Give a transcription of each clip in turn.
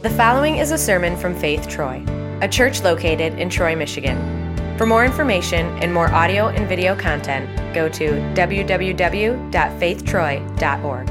The following is a sermon from Faith Troy, a church located in Troy, Michigan. For more information and more audio and video content, go to www.faithtroy.org.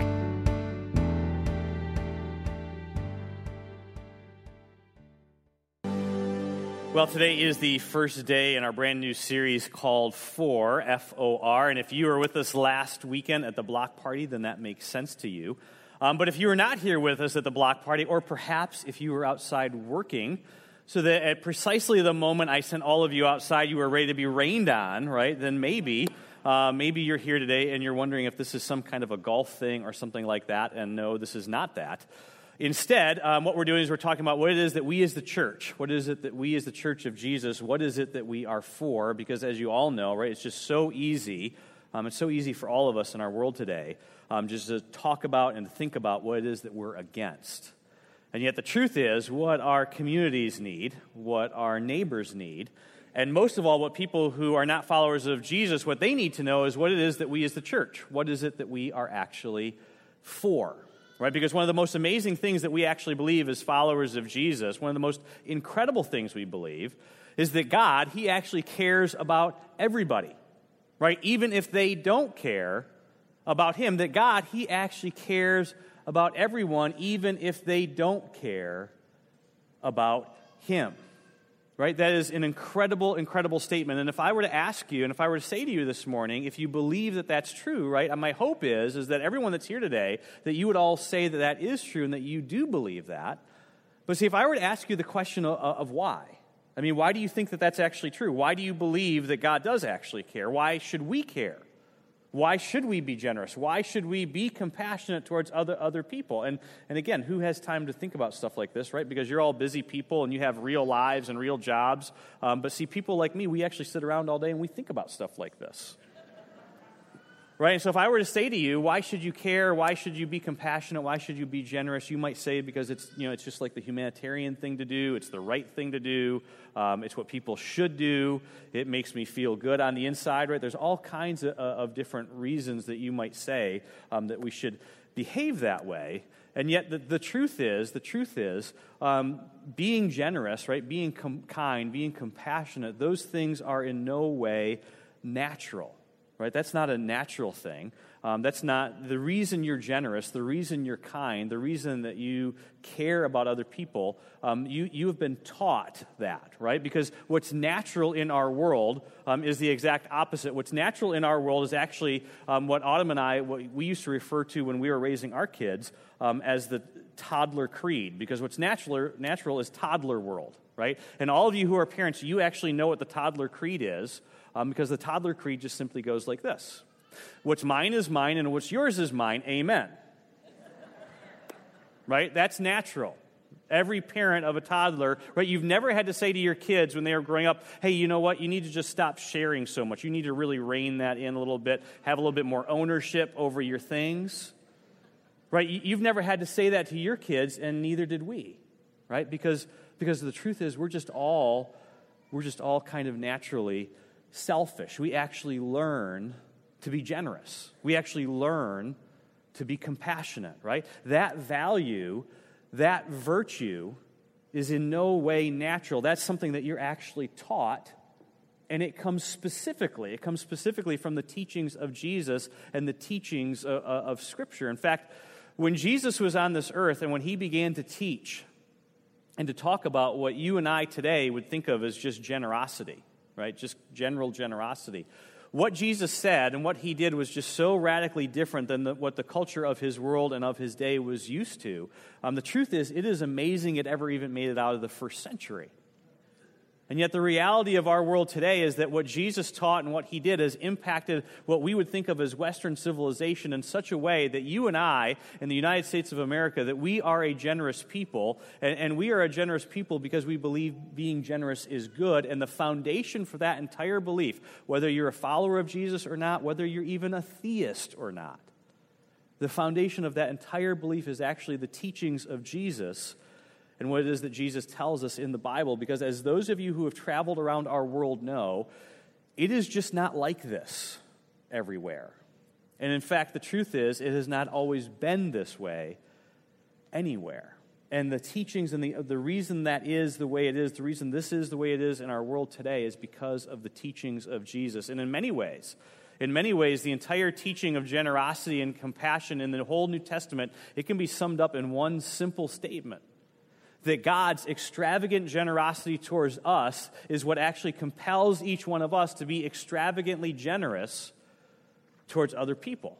Well, today is the first day in our brand new series called For, F O R. And if you were with us last weekend at the block party, then that makes sense to you. Um, but if you were not here with us at the block party, or perhaps if you were outside working, so that at precisely the moment I sent all of you outside, you were ready to be rained on, right? Then maybe, uh, maybe you're here today and you're wondering if this is some kind of a golf thing or something like that. And no, this is not that. Instead, um, what we're doing is we're talking about what it is that we as the church, what is it that we as the church of Jesus, what is it that we are for? Because as you all know, right, it's just so easy. Um, it's so easy for all of us in our world today um, just to talk about and think about what it is that we're against. And yet, the truth is, what our communities need, what our neighbors need, and most of all, what people who are not followers of Jesus, what they need to know is what it is that we as the church, what is it that we are actually for right? Because one of the most amazing things that we actually believe as followers of Jesus, one of the most incredible things we believe, is that God, He actually cares about everybody, right? Even if they don't care about Him, that God, He actually cares about everyone, even if they don't care about Him right? That is an incredible, incredible statement. And if I were to ask you, and if I were to say to you this morning, if you believe that that's true, right? My hope is, is that everyone that's here today, that you would all say that that is true and that you do believe that. But see, if I were to ask you the question of, of why, I mean, why do you think that that's actually true? Why do you believe that God does actually care? Why should we care? Why should we be generous? Why should we be compassionate towards other, other people? And, and again, who has time to think about stuff like this, right? Because you're all busy people and you have real lives and real jobs. Um, but see, people like me, we actually sit around all day and we think about stuff like this right? And so if I were to say to you, why should you care? Why should you be compassionate? Why should you be generous? You might say because it's, you know, it's just like the humanitarian thing to do. It's the right thing to do. Um, it's what people should do. It makes me feel good on the inside, right? There's all kinds of, of different reasons that you might say um, that we should behave that way. And yet, the, the truth is, the truth is, um, being generous, right, being com- kind, being compassionate, those things are in no way natural right? That's not a natural thing. Um, that's not the reason you're generous, the reason you're kind, the reason that you care about other people. Um, you, you have been taught that, right? Because what's natural in our world um, is the exact opposite. What's natural in our world is actually um, what Autumn and I, what we used to refer to when we were raising our kids um, as the toddler creed. Because what's natural, natural is toddler world, right? And all of you who are parents, you actually know what the toddler creed is um, because the toddler creed just simply goes like this What's mine is mine, and what's yours is mine. Amen. right? That's natural. Every parent of a toddler, right? You've never had to say to your kids when they are growing up, hey, you know what? You need to just stop sharing so much. You need to really rein that in a little bit, have a little bit more ownership over your things. Right? You've never had to say that to your kids, and neither did we. Right? Because, because the truth is, we're just all, we're just all kind of naturally selfish. We actually learn to be generous. We actually learn to be compassionate, right? That value, that virtue is in no way natural. That's something that you're actually taught and it comes specifically it comes specifically from the teachings of jesus and the teachings of, of, scripture in fact when jesus was on this earth and when he began to teach and to talk about what you and i today would think of as just generosity right? Just general generosity. What Jesus said and what he did was just so radically different than the, what the culture of his world and of his day was used to. Um, the truth is, it is amazing it ever even made it out of the first century. And yet, the reality of our world today is that what Jesus taught and what he did has impacted what we would think of as Western civilization in such a way that you and I, in the United States of America, that we are a generous people. And, and we are a generous people because we believe being generous is good. And the foundation for that entire belief, whether you're a follower of Jesus or not, whether you're even a theist or not, the foundation of that entire belief is actually the teachings of Jesus and what it is that Jesus tells us in the Bible, because as those of you who have traveled around our world know, it is just not like this everywhere. And in fact, the truth is, it has not always been this way anywhere. And the teachings and the, the reason that is the way it is, the reason this is the way it is in our world today is because of the teachings of Jesus. And in many ways, in many ways, the entire teaching of generosity and compassion in the whole New Testament, it can be summed up in one simple statement. That God's extravagant generosity towards us is what actually compels each one of us to be extravagantly generous towards other people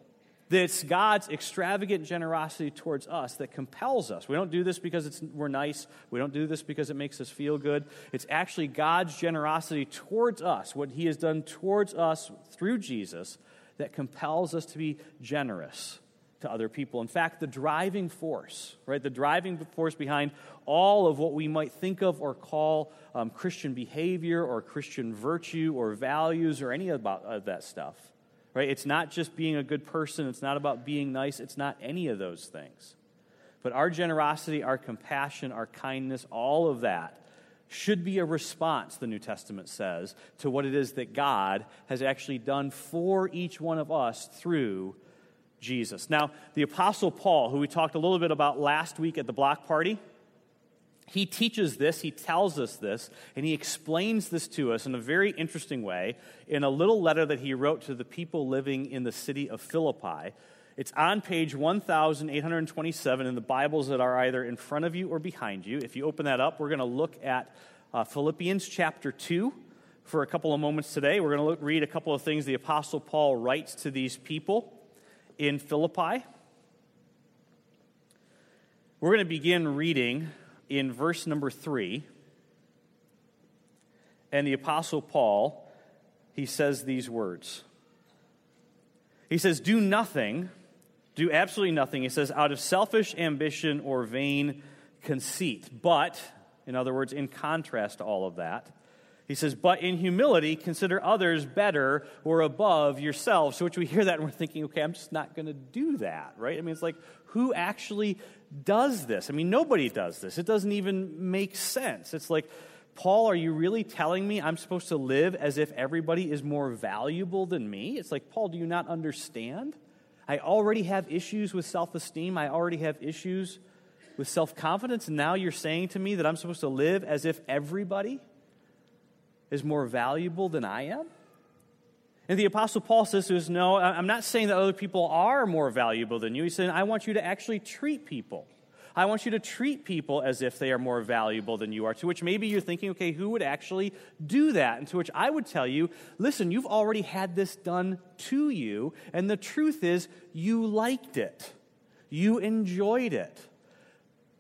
that it's God's extravagant generosity towards us that compels us. We don't do this because it's, we're nice. We don't do this because it makes us feel good. It's actually God's generosity towards us, what He has done towards us through Jesus, that compels us to be generous to other people. In fact, the driving force, right, the driving force behind all of what we might think of or call um, Christian behavior or Christian virtue or values or any of that stuff Right? It's not just being a good person, it's not about being nice, it's not any of those things. But our generosity, our compassion, our kindness, all of that should be a response, the New Testament says, to what it is that God has actually done for each one of us through Jesus. Now, the Apostle Paul, who we talked a little bit about last week at the block party, he teaches this, he tells us this, and he explains this to us in a very interesting way in a little letter that he wrote to the people living in the city of Philippi. It's on page 1827 in the Bibles that are either in front of you or behind you. If you open that up, we're going to look at uh, Philippians chapter 2 for a couple of moments today. We're going to read a couple of things the Apostle Paul writes to these people in Philippi. We're going to begin reading in verse number three. And the Apostle Paul, he says these words. He says, Do nothing, do absolutely nothing, he says, out of selfish ambition or vain conceit. But, in other words, in contrast to all of that, he says, But in humility, consider others better or above yourselves. So, which we hear that and we're thinking, okay, I'm just not going to do that, right? I mean, it's like, who actually does this? I mean, nobody does this. It doesn't even make sense. It's like, Paul, are you really telling me I'm supposed to live as if everybody is more valuable than me? It's like, Paul, do you not understand? I already have issues with self esteem. I already have issues with self confidence. And now you're saying to me that I'm supposed to live as if everybody is more valuable than I am? And the Apostle Paul says to us, No, I'm not saying that other people are more valuable than you. He's saying, I want you to actually treat people. I want you to treat people as if they are more valuable than you are. To which maybe you're thinking, okay, who would actually do that? And to which I would tell you, listen, you've already had this done to you, and the truth is, you liked it. You enjoyed it.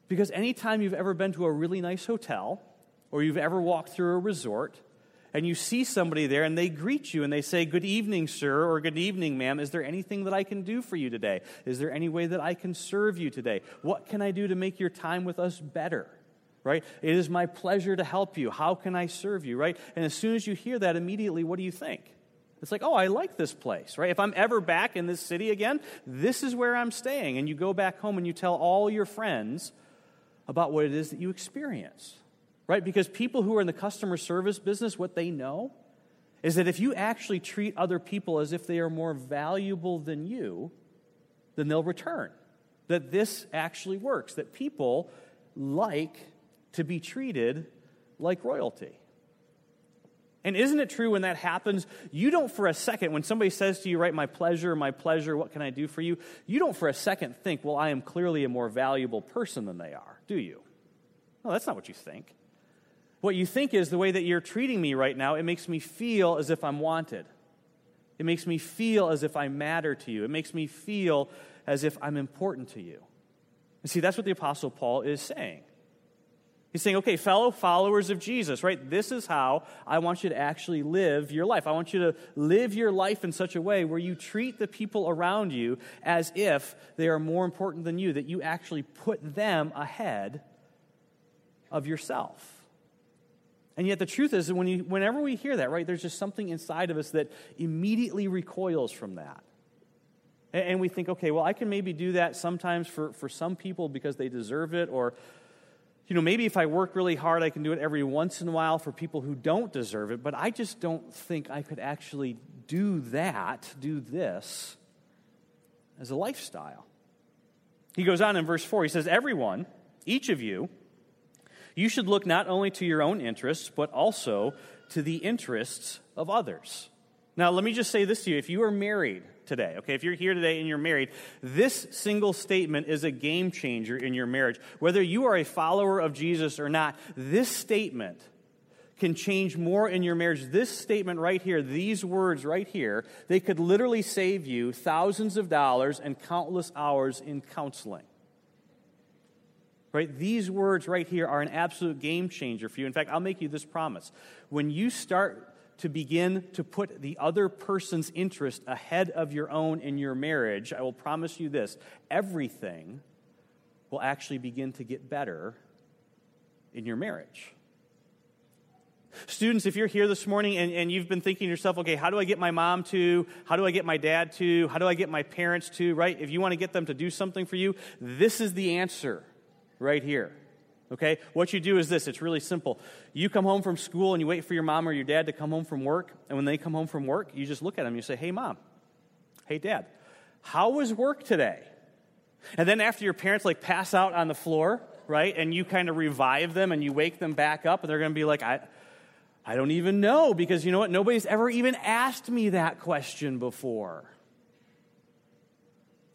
Because anytime you've ever been to a really nice hotel, or you've ever walked through a resort, and you see somebody there and they greet you and they say, Good evening, sir, or Good evening, ma'am. Is there anything that I can do for you today? Is there any way that I can serve you today? What can I do to make your time with us better? Right? It is my pleasure to help you. How can I serve you? Right? And as soon as you hear that, immediately, what do you think? It's like, oh, I like this place, right? If I'm ever back in this city again, this is where I'm staying. And you go back home and you tell all your friends about what it is that you experience right? Because people who are in the customer service business, what they know is that if you actually treat other people as if they are more valuable than you, then they'll return. That this actually works, that people like to be treated like royalty. And isn't it true when that happens, you don't for a second, when somebody says to you, right, my pleasure, my pleasure, what can I do for you? You don't for a second think, well, I am clearly a more valuable person than they are, do you? No, that's not what you think. What you think is the way that you're treating me right now, it makes me feel as if I'm wanted. It makes me feel as if I matter to you. It makes me feel as if I'm important to you. And see, that's what the Apostle Paul is saying. He's saying, okay, fellow followers of Jesus, right? This is how I want you to actually live your life. I want you to live your life in such a way where you treat the people around you as if they are more important than you, that you actually put them ahead of yourself. And yet, the truth is when you, whenever we hear that, right, there's just something inside of us that immediately recoils from that. And, and we think, okay, well, I can maybe do that sometimes for, for some people because they deserve it, or, you know, maybe if I work really hard, I can do it every once in a while for people who don't deserve it, but I just don't think I could actually do that, do this, as a lifestyle. He goes on in verse 4, he says, Everyone each of you, you should look not only to your own interests, but also to the interests of others. Now, let me just say this to you. If you are married today, okay, if you're here today and you're married, this single statement is a game changer in your marriage. Whether you are a follower of Jesus or not, this statement can change more in your marriage. This statement right here, these words right here, they could literally save you thousands of dollars and countless hours in counseling. Right? These words right here are an absolute game changer for you. In fact, I'll make you this promise. When you start to begin to put the other person's interest ahead of your own in your marriage, I will promise you this everything will actually begin to get better in your marriage. Students, if you're here this morning and, and you've been thinking to yourself, okay, how do I get my mom to? How do I get my dad to? How do I get my parents to? Right? If you want to get them to do something for you, this is the answer right here. Okay? What you do is this it's really simple. You come home from school and you wait for your mom or your dad to come home from work. And when they come home from work, you just look at them you say, hey, mom, hey, dad, how was work today? And then after your parents like pass out on the floor, right, and you kind of revive them and you wake them back up, and they're going to be like, I, I don't even know because you know what? Nobody's ever even asked me that question before.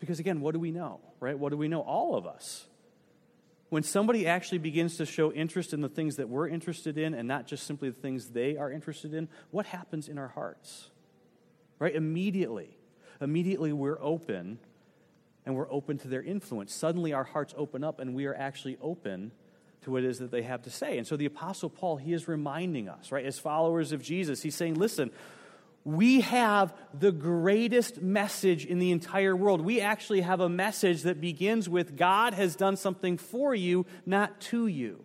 Because again, what do we know, right? What do we know? All of us when somebody actually begins to show interest in the things that we're interested in and not just simply the things they are interested in, what happens in our hearts? Right? Immediately. Immediately we're open and we're open to their influence. Suddenly our hearts open up and we are actually open to what it is that they have to say. And so the Apostle Paul, he is reminding us, right, as followers of Jesus, he's saying, listen, we have the greatest message in the entire world. We actually have a message that begins with God has done something for you, not to you.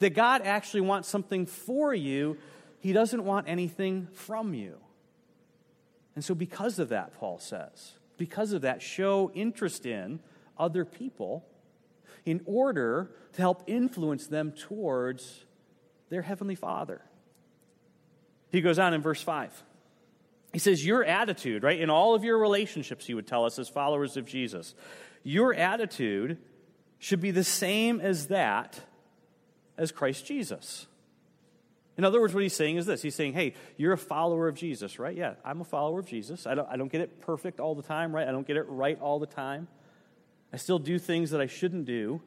That God actually wants something for you, He doesn't want anything from you. And so, because of that, Paul says, because of that, show interest in other people in order to help influence them towards their Heavenly Father. He goes on in verse 5. He says, Your attitude, right, in all of your relationships, he would tell us as followers of Jesus, your attitude should be the same as that as Christ Jesus. In other words, what he's saying is this He's saying, Hey, you're a follower of Jesus, right? Yeah, I'm a follower of Jesus. I don't, I don't get it perfect all the time, right? I don't get it right all the time. I still do things that I shouldn't do.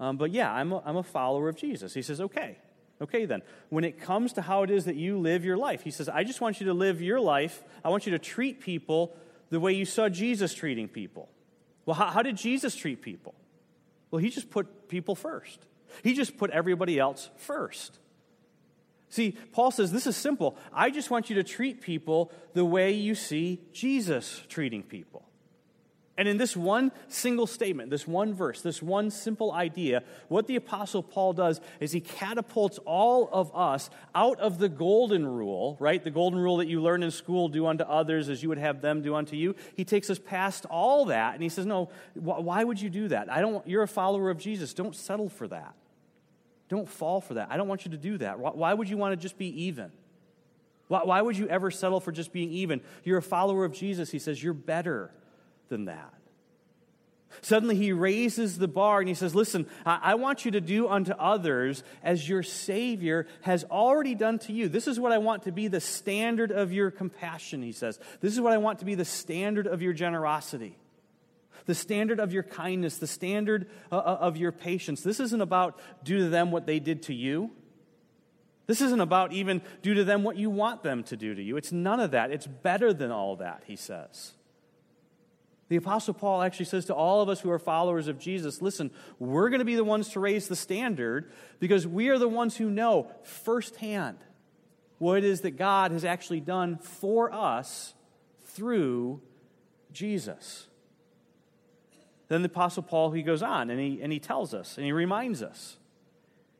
Um, but yeah, I'm a, I'm a follower of Jesus. He says, Okay, Okay, then, when it comes to how it is that you live your life, he says, I just want you to live your life. I want you to treat people the way you saw Jesus treating people. Well, how, how did Jesus treat people? Well, he just put people first, he just put everybody else first. See, Paul says this is simple. I just want you to treat people the way you see Jesus treating people. And in this one single statement, this one verse, this one simple idea, what the Apostle Paul does is he catapults all of us out of the golden rule, right? The golden rule that you learn in school do unto others as you would have them do unto you. He takes us past all that and he says, No, why would you do that? I don't, you're a follower of Jesus. Don't settle for that. Don't fall for that. I don't want you to do that. Why would you want to just be even? Why would you ever settle for just being even? You're a follower of Jesus. He says, You're better than that. Suddenly, he raises the bar and he says, Listen, I want you to do unto others as your Savior has already done to you. This is what I want to be the standard of your compassion, he says. This is what I want to be the standard of your generosity, the standard of your kindness, the standard uh, uh, of your patience. This isn't about do to them what they did to you. This isn't about even do to them what you want them to do to you. It's none of that. It's better than all that, he says. The Apostle Paul actually says to all of us who are followers of Jesus listen, we're going to be the ones to raise the standard because we are the ones who know firsthand what it is that God has actually done for us through Jesus. Then the Apostle Paul, he goes on and he, and he tells us and he reminds us.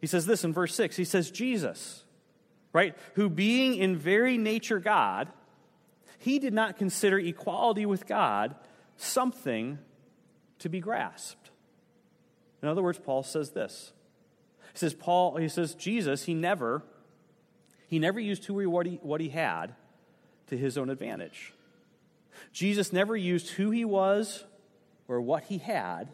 He says this in verse 6 he says, Jesus, right, who being in very nature God, he did not consider equality with God something to be grasped. In other words, Paul says this. He says, Paul, he says, Jesus, he never, he never used who he, what, he, what he had to his own advantage. Jesus never used who he was or what he had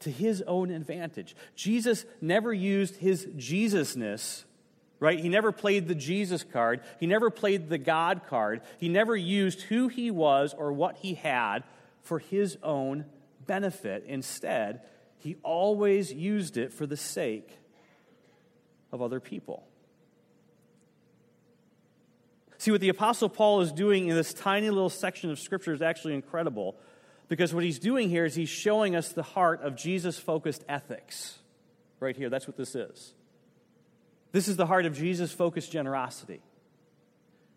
to his own advantage. Jesus never used his Jesusness, right? He never played the Jesus card. He never played the God card. He never used who he was or what he had for his own benefit. Instead, he always used it for the sake of other people. See, what the Apostle Paul is doing in this tiny little section of Scripture is actually incredible because what he's doing here is he's showing us the heart of Jesus focused ethics. Right here, that's what this is. This is the heart of Jesus focused generosity.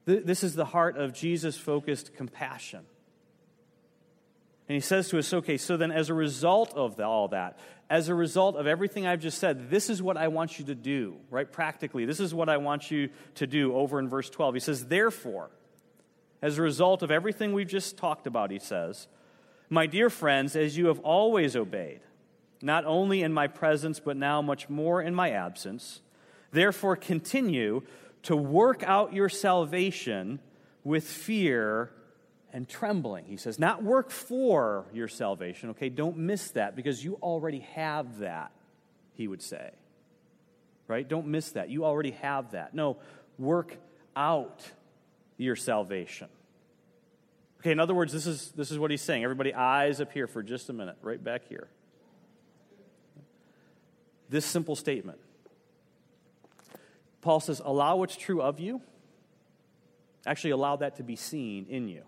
This is the heart of Jesus focused compassion. And he says to us, okay, so then as a result of all that, as a result of everything I've just said, this is what I want you to do, right? Practically, this is what I want you to do over in verse 12. He says, therefore, as a result of everything we've just talked about, he says, my dear friends, as you have always obeyed, not only in my presence, but now much more in my absence, therefore continue to work out your salvation with fear and trembling. He says, not work for your salvation, okay? Don't miss that because you already have that, he would say. Right? Don't miss that. You already have that. No, work out your salvation. Okay, in other words, this is, this is what he's saying. Everybody, eyes up here for just a minute, right back here. This simple statement Paul says, allow what's true of you, actually, allow that to be seen in you.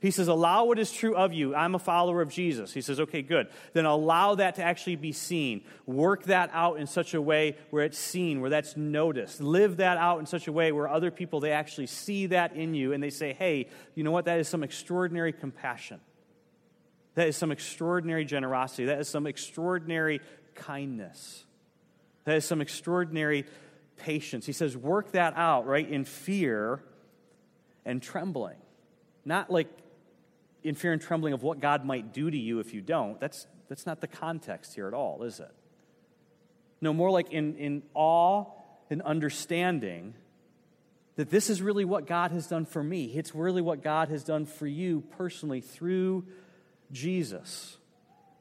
He says, Allow what is true of you. I'm a follower of Jesus. He says, Okay, good. Then allow that to actually be seen. Work that out in such a way where it's seen, where that's noticed. Live that out in such a way where other people, they actually see that in you and they say, Hey, you know what? That is some extraordinary compassion. That is some extraordinary generosity. That is some extraordinary kindness. That is some extraordinary patience. He says, Work that out, right, in fear and trembling. Not like in fear and trembling of what God might do to you if you don't. That's, that's not the context here at all, is it? No, more like in, in awe and understanding that this is really what God has done for me. It's really what God has done for you personally through Jesus.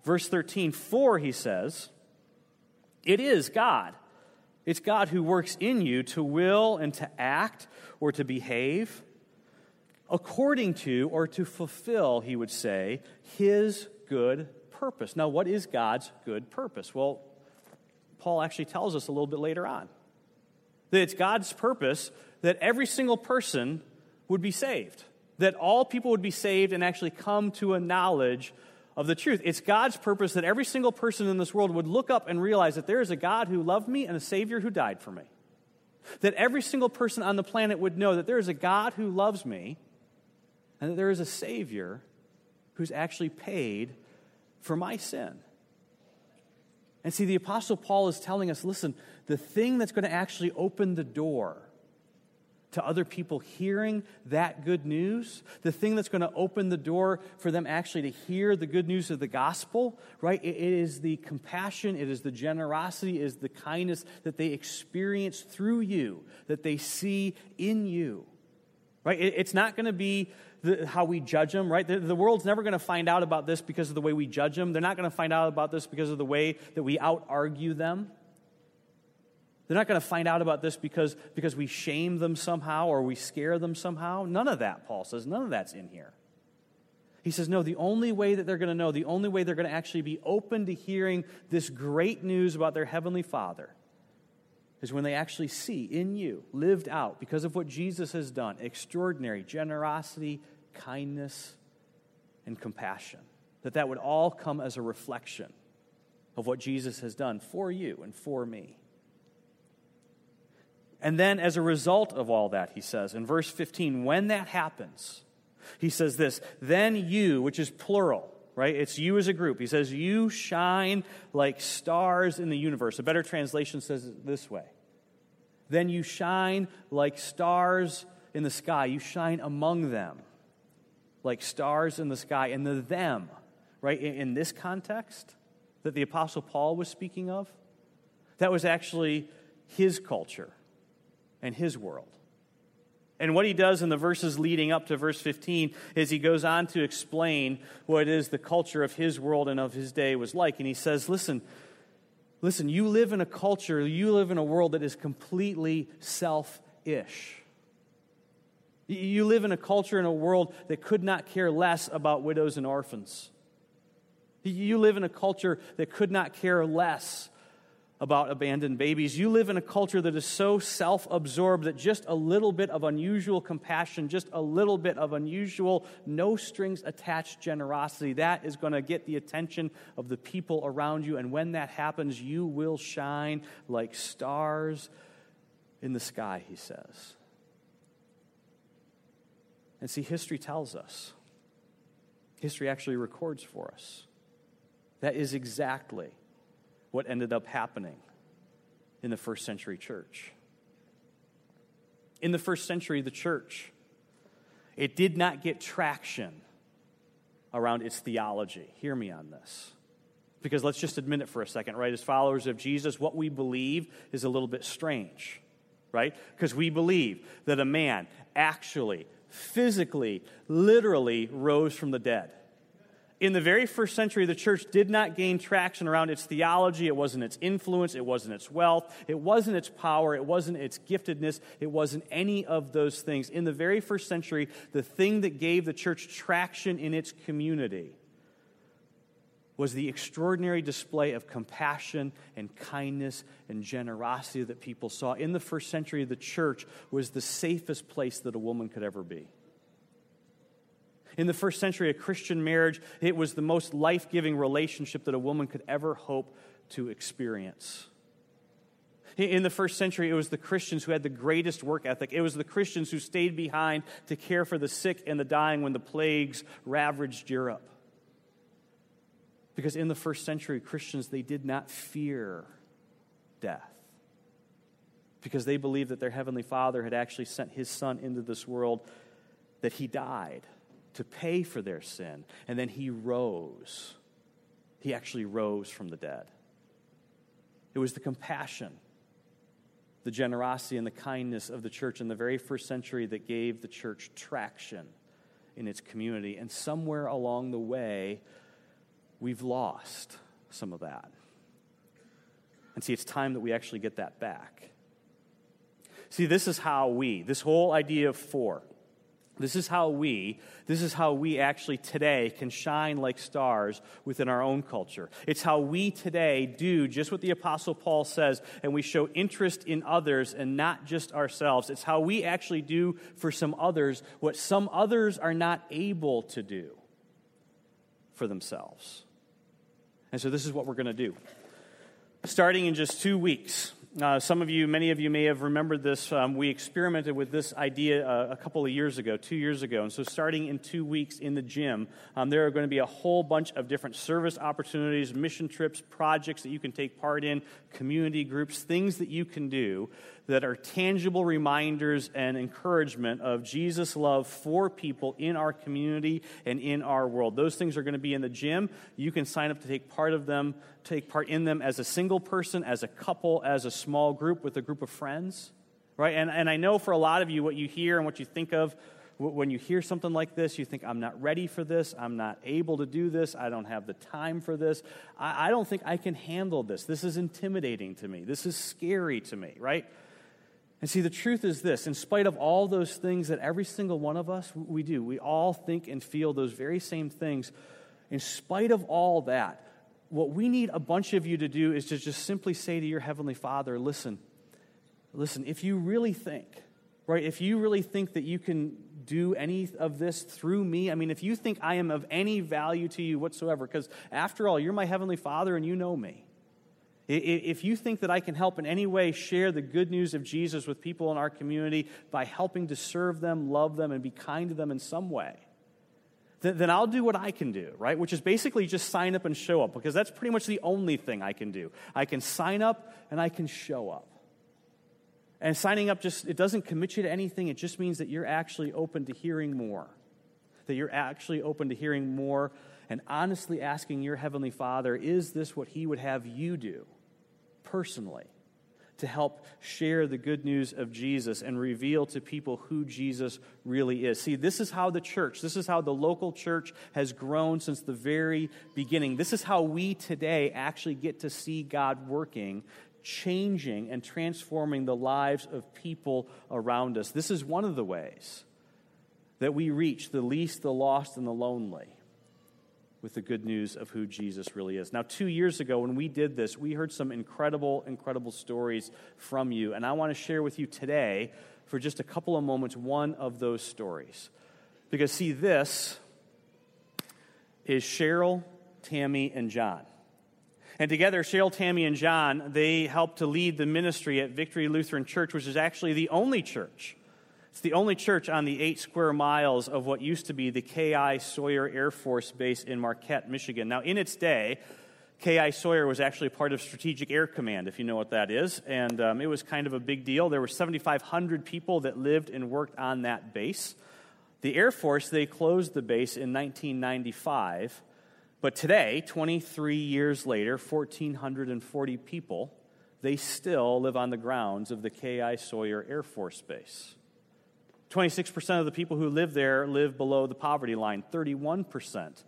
Verse 13, for, he says, it is God. It's God who works in you to will and to act or to behave according to or to fulfill, he would say, his good purpose. Now, what is God's good purpose? Well, Paul actually tells us a little bit later on that it's God's purpose that every single person would be saved, that all people would be saved and actually come to a knowledge of the truth. It's God's purpose that every single person in this world would look up and realize that there is a God who loved me and a Savior who died for me. That every single person on the planet would know that there is a God who loves me and that there is a Savior who's actually paid for my sin. And see, the Apostle Paul is telling us listen, the thing that's going to actually open the door to other people hearing that good news, the thing that's going to open the door for them actually to hear the good news of the gospel, right? it is the compassion, it is the generosity, it is the kindness that they experience through you, that they see in you, right? it's not going to be the, how we judge them, right? The, the world's never going to find out about this because of the way we judge them. They're not going to find out about this because of the way that we out argue them. They're not going to find out about this because, because we shame them somehow or we scare them somehow. None of that, Paul says. None of that's in here. He says, no, the only way that they're going to know, the only way they're going to actually be open to hearing this great news about their Heavenly Father is when they actually see in you, lived out, because of what Jesus has done, extraordinary generosity, kindness, and compassion. That that would all come as a reflection of what Jesus has done for you and for me. And then, as a result of all that, he says in verse 15, when that happens, he says this, then you, which is plural, right? It's you as a group. He says, You shine like stars in the universe. A better translation says it this way Then you shine like stars in the sky. You shine among them like stars in the sky. And the them, right, in, in this context that the Apostle Paul was speaking of, that was actually his culture and his world. And what he does in the verses leading up to verse 15 is he goes on to explain what it is the culture of his world and of his day was like. And he says, Listen, listen, you live in a culture, you live in a world that is completely self ish. You live in a culture and a world that could not care less about widows and orphans. You live in a culture that could not care less about abandoned babies. You live in a culture that is so self absorbed that just a little bit of unusual compassion, just a little bit of unusual, no strings attached generosity, that is going to get the attention of the people around you. And when that happens, you will shine like stars in the sky, he says. And see, history tells us, history actually records for us. That is exactly what ended up happening in the first century church. In the first century, the church, it did not get traction around its theology. Hear me on this. Because let's just admit it for a second, right? As followers of Jesus, what we believe is a little bit strange, right? Because we believe that a man actually, physically, literally rose from the dead in the very first century, the church did not gain traction around its theology. It wasn't its influence. It wasn't its wealth. It wasn't its power. It wasn't its giftedness. It wasn't any of those things. In the very first century, the thing that gave the church traction in its community was the extraordinary display of compassion and kindness and generosity that people saw. In the first century, the church was the safest place that a woman could ever be. In the first century, a Christian marriage, it was the most life giving relationship that a woman could ever hope to experience. In the first century, it was the Christians who had the greatest work ethic. It was the Christians who stayed behind to care for the sick and the dying when the plagues ravaged Europe. Because in the first century, Christians, they did not fear death. Because they believed that their Heavenly Father had actually sent His Son into this world, that He died to pay for their sin. And then he rose. He actually rose from the dead. It was the compassion, the generosity, and the kindness of the church in the very first century that gave the church traction in its community. And somewhere along the way, we've lost some of that. And see, it's time that we actually get that back. See, this is how we, this whole idea of For, this is how we, this is how we actually today can shine like stars within our own culture. It's how we today do just what the apostle Paul says and we show interest in others and not just ourselves. It's how we actually do for some others what some others are not able to do for themselves. And so this is what we're going to do. Starting in just 2 weeks, uh, some of you, many of you may have remembered this. Um, we experimented with this idea uh, a couple of years ago, two years ago. And so, starting in two weeks in the gym, um, there are going to be a whole bunch of different service opportunities, mission trips, projects that you can take part in, community groups, things that you can do that are tangible reminders and encouragement of Jesus' love for people in our community and in our world. Those things are going to be in the gym. You can sign up to take part of them, take part in them as a single person, as a couple, as a small group with a group of friends. Right? And, and I know for a lot of you, what you hear and what you think of when you hear something like this, you think, I'm not ready for this. I'm not able to do this. I don't have the time for this. I, I don't think I can handle this. This is intimidating to me. This is scary to me, right? And see, the truth is this in spite of all those things that every single one of us, we do, we all think and feel those very same things. In spite of all that, what we need a bunch of you to do is to just simply say to your Heavenly Father, listen, listen, if you really think, right, if you really think that you can do any of this through me, I mean, if you think I am of any value to you whatsoever, because after all, you're my Heavenly Father and you know me. If you think that I can help in any way share the good news of Jesus with people in our community by helping to serve them, love them, and be kind to them in some way, then I'll do what I can do, right? Which is basically just sign up and show up, because that's pretty much the only thing I can do. I can sign up and I can show up. And signing up just, it doesn't commit you to anything, it just means that you're actually open to hearing more. That you're actually open to hearing more and honestly asking your Heavenly Father, is this what He would have you do? Personally. to help share the good news of Jesus and reveal to people who Jesus really is. See, this is how the church, this is how the local church has grown since the very beginning. This is how we today actually get to see God working, changing, and transforming the lives of people around us. This is one of the ways that we reach the least, the lost, and the lonely with the good news of who Jesus really is. Now, two years ago, when we did this, we heard some incredible, incredible stories from you. And I want to share with you today, for just a couple of moments, one of those stories. Because, see, this is Cheryl, Tammy, and John. And together, Cheryl, Tammy, and John, they helped to lead the ministry at Victory Lutheran Church, which is actually the only church it's the only church on the eight square miles of what used to be the K.I. Sawyer Air Force Base in Marquette, Michigan. Now, in its day, K.I. Sawyer was actually part of Strategic Air Command, if you know what that is, and um, it was kind of a big deal. There were 7,500 people that lived and worked on that base. The Air Force, they closed the base in 1995, but today, 23 years later, 1,440 people, they still live on the grounds of the K.I. Sawyer Air Force Base. 26% of the people who live there live below the poverty line. 31%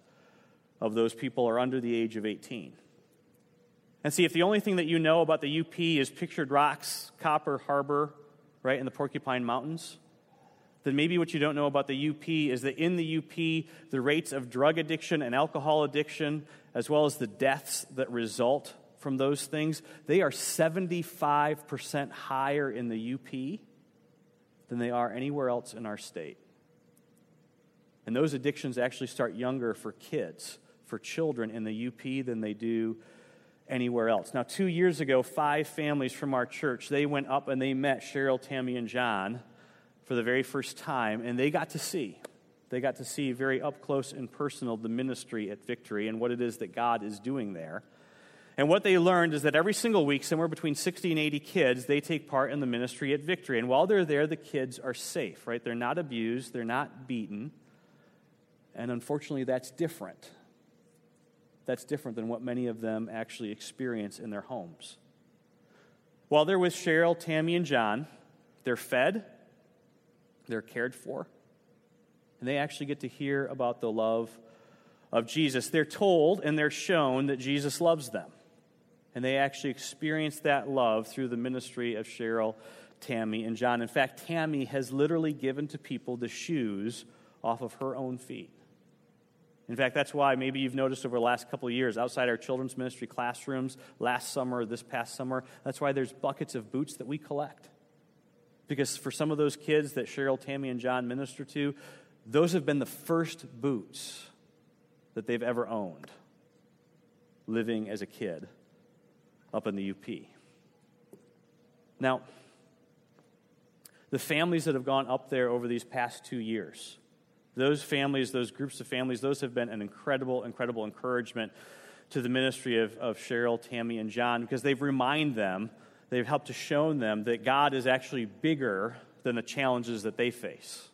of those people are under the age of 18. And see, if the only thing that you know about the UP is pictured rocks, Copper Harbor, right, in the Porcupine Mountains, then maybe what you don't know about the UP is that in the UP, the rates of drug addiction and alcohol addiction, as well as the deaths that result from those things, they are 75% higher in the UP than they are anywhere else in our state. And those addictions actually start younger for kids, for children in the UP than they do anywhere else. Now, two years ago, five families from our church, they went up and they met Cheryl, Tammy, and John for the very first time, and they got to see. They got to see very up close and personal the ministry at Victory and what it is that God is doing there. And what they learned is that every single week, somewhere between 60 and 80 kids, they take part in the ministry at Victory. And while they're there, the kids are safe, right? They're not abused, they're not beaten. And unfortunately, that's different. That's different than what many of them actually experience in their homes. While they're with Cheryl, Tammy, and John, they're fed, they're cared for, and they actually get to hear about the love of Jesus. They're told and they're shown that Jesus loves them. And they actually experienced that love through the ministry of Cheryl, Tammy, and John. In fact, Tammy has literally given to people the shoes off of her own feet. In fact, that's why maybe you've noticed over the last couple of years, outside our children's ministry classrooms, last summer, this past summer, that's why there's buckets of boots that we collect. Because for some of those kids that Cheryl, Tammy, and John minister to, those have been the first boots that they've ever owned living as a kid up in the UP. Now, the families that have gone up there over these past two years, those families, those groups of families, those have been an incredible, incredible encouragement to the ministry of, of Cheryl, Tammy, and John because they've reminded them, they've helped to show them that God is actually bigger than the challenges that they face.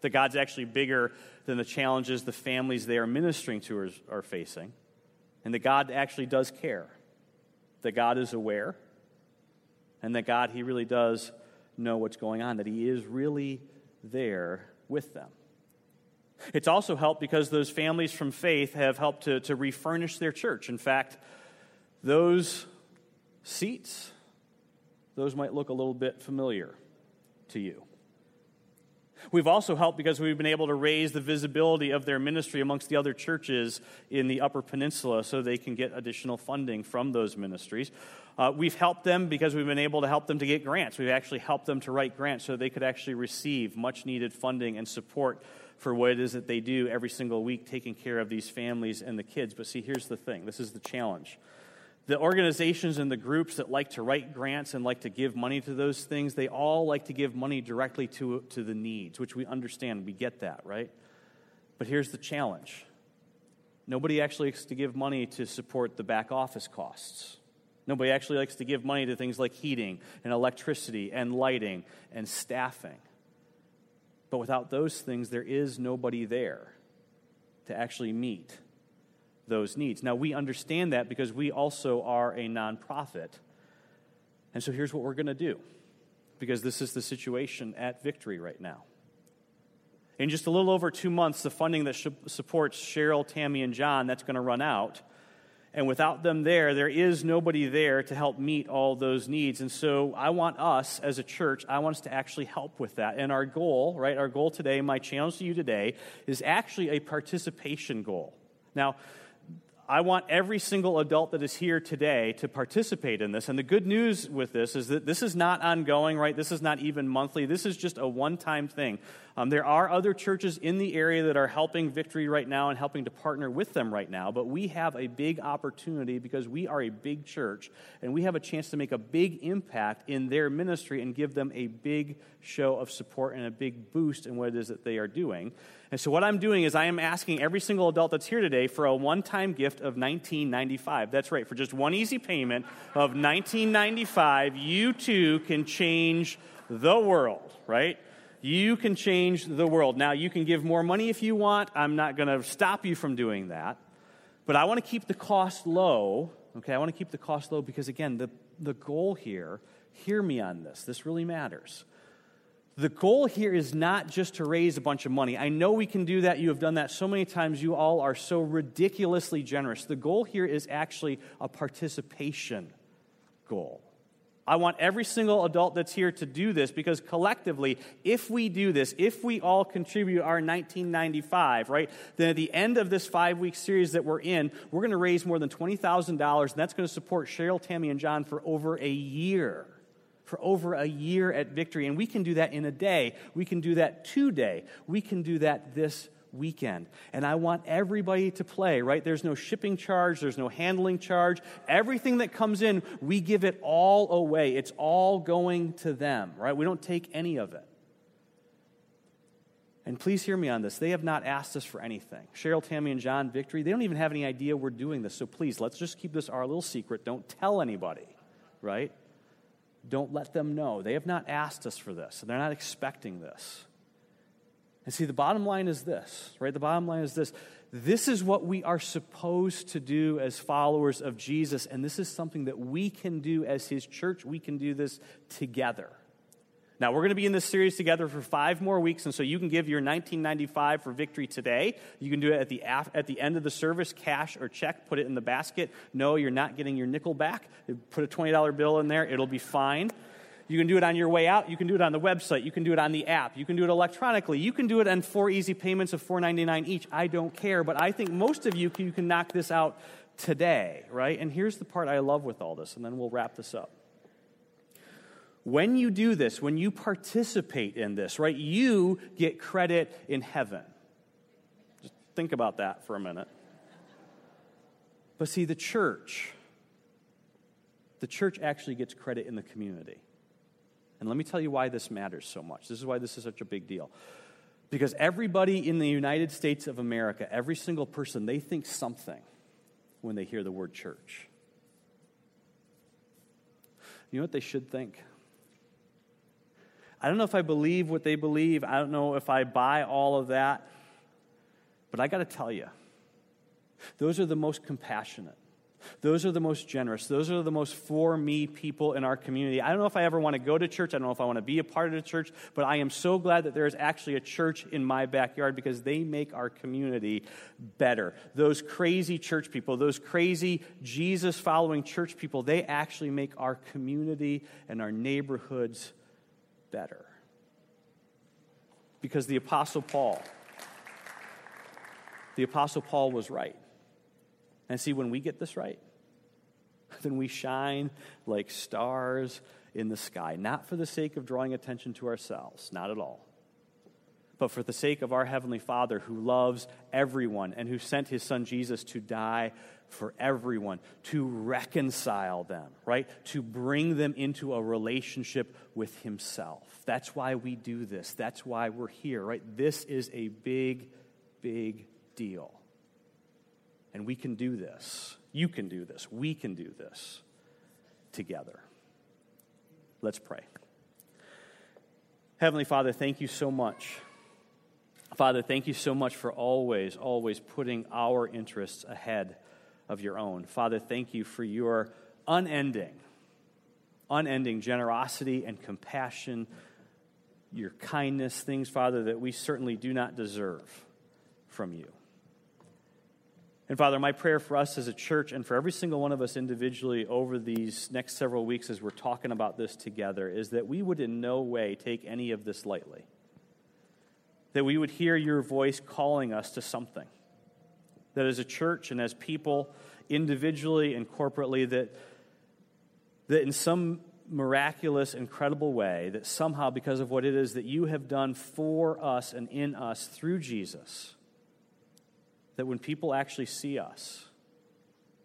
That God's actually bigger than the challenges the families they are ministering to are, are facing. And that God actually does care that God is aware and that God, He really does know what's going on, that He is really there with them. It's also helped because those families from faith have helped to, to refurnish their church. In fact, those seats, those might look a little bit familiar to you. We've also helped because we've been able to raise the visibility of their ministry amongst the other churches in the Upper Peninsula so they can get additional funding from those ministries. Uh, we've helped them because we've been able to help them to get grants. We've actually helped them to write grants so they could actually receive much needed funding and support for what it is that they do every single week, taking care of these families and the kids. But see, here's the thing this is the challenge the organizations and the groups that like to write grants and like to give money to those things, they all like to give money directly to, to the needs, which we understand. We get that, right? But here's the challenge nobody actually likes to give money to support the back office costs. Nobody actually likes to give money to things like heating and electricity and lighting and staffing. But without those things, there is nobody there to actually meet those needs. Now, we understand that because we also are a nonprofit. And so here's what we're going to do because this is the situation at Victory right now. In just a little over two months, the funding that supports Cheryl, Tammy, and John, that's going to run out. And without them there, there is nobody there to help meet all those needs. And so I want us as a church, I want us to actually help with that. And our goal, right, our goal today, my challenge to you today, is actually a participation goal. Now, I want every single adult that is here today to participate in this. And the good news with this is that this is not ongoing, right? This is not even monthly. This is just a one time thing. Um, there are other churches in the area that are helping Victory right now and helping to partner with them right now, but we have a big opportunity because we are a big church and we have a chance to make a big impact in their ministry and give them a big show of support and a big boost in what it is that they are doing. And so, what I'm doing is I am asking every single adult that's here today for a one time gift of $19.95. That's right, for just one easy payment of $19.95, you too can change the world, right? You can change the world. Now, you can give more money if you want. I'm not going to stop you from doing that. But I want to keep the cost low. Okay, I want to keep the cost low because, again, the, the goal here, hear me on this, this really matters. The goal here is not just to raise a bunch of money. I know we can do that. You have done that so many times. You all are so ridiculously generous. The goal here is actually a participation goal. I want every single adult that's here to do this because collectively, if we do this, if we all contribute our 1995, right, then at the end of this five week series that we're in, we're going to raise more than $20,000, and that's going to support Cheryl, Tammy, and John for over a year. For over a year at Victory. And we can do that in a day. We can do that today. We can do that this weekend. And I want everybody to play, right? There's no shipping charge, there's no handling charge. Everything that comes in, we give it all away. It's all going to them, right? We don't take any of it. And please hear me on this. They have not asked us for anything. Cheryl, Tammy, and John, Victory, they don't even have any idea we're doing this. So please, let's just keep this our little secret. Don't tell anybody, right? Don't let them know. They have not asked us for this, they're not expecting this. And see, the bottom line is this, right? The bottom line is this. This is what we are supposed to do as followers of Jesus, and this is something that we can do as His church. We can do this together. Now, we're going to be in this series together for five more weeks, and so you can give your 1995 for victory today. You can do it at the, af- at the end of the service, cash or check, put it in the basket. No, you're not getting your nickel back. Put a $20 bill in there, it'll be fine. You can do it on your way out. You can do it on the website. You can do it on the app. You can do it electronically. You can do it on four easy payments of $4.99 each. I don't care, but I think most of you can, you can knock this out today, right? And here's the part I love with all this, and then we'll wrap this up. When you do this, when you participate in this, right, you get credit in heaven. Just think about that for a minute. But see, the church, the church actually gets credit in the community. And let me tell you why this matters so much. This is why this is such a big deal. Because everybody in the United States of America, every single person, they think something when they hear the word church. You know what they should think? I don't know if I believe what they believe. I don't know if I buy all of that. But I got to tell you, those are the most compassionate. Those are the most generous. Those are the most for me people in our community. I don't know if I ever want to go to church. I don't know if I want to be a part of the church, but I am so glad that there is actually a church in my backyard because they make our community better. Those crazy church people, those crazy Jesus following church people, they actually make our community and our neighborhoods better. Because the Apostle Paul, the Apostle Paul was right. And see, when we get this right, then we shine like stars in the sky, not for the sake of drawing attention to ourselves, not at all, but for the sake of our Heavenly Father who loves everyone and who sent His Son Jesus to die for everyone, to reconcile them, right? To bring them into a relationship with Himself. That's why we do this. That's why we're here, right? This is a big, big deal. And we can do this. You can do this. We can do this together. Let's pray. Heavenly Father, thank you so much. Father, thank you so much for always, always putting our interests ahead of your own. Father, thank you for your unending, unending generosity and compassion, your kindness, things, Father, that we certainly do not deserve from you. And Father, my prayer for us as a church and for every single one of us individually over these next several weeks as we're talking about this together is that we would in no way take any of this lightly. That we would hear your voice calling us to something. That as a church and as people, individually and corporately, that, that in some miraculous, incredible way, that somehow, because of what it is that you have done for us and in us through Jesus, that when people actually see us,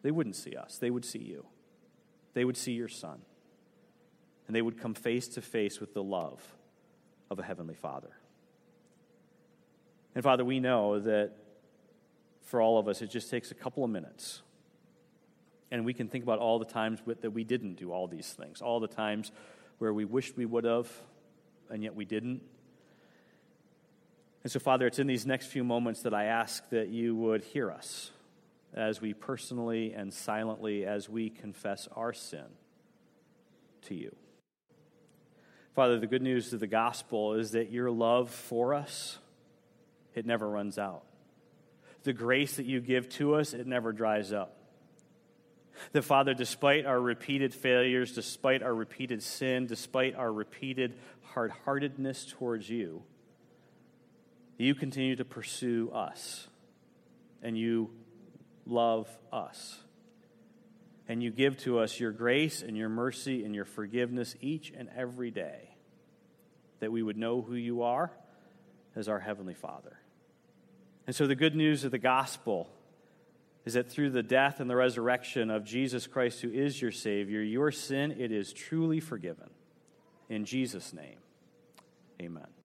they wouldn't see us, they would see you. They would see your Son. And they would come face to face with the love of a Heavenly Father. And Father, we know that for all of us, it just takes a couple of minutes. And we can think about all the times that we didn't do all these things, all the times where we wished we would have, and yet we didn't and so, Father, it's in these next few moments that I ask that you would hear us as we personally and silently, as we confess our sin to you. Father, the good news of the gospel is that your love for us, it never runs out. The grace that you give to us, it never dries up. That, Father, despite our repeated failures, despite our repeated sin, despite our repeated hard heartedness towards you, you continue to pursue us and you love us. And you give to us your grace and your mercy and your forgiveness each and every day that we would know who you are as our Heavenly Father. And so, the good news of the gospel is that through the death and the resurrection of Jesus Christ, who is your Savior, your sin, it is truly forgiven. In Jesus' name, amen.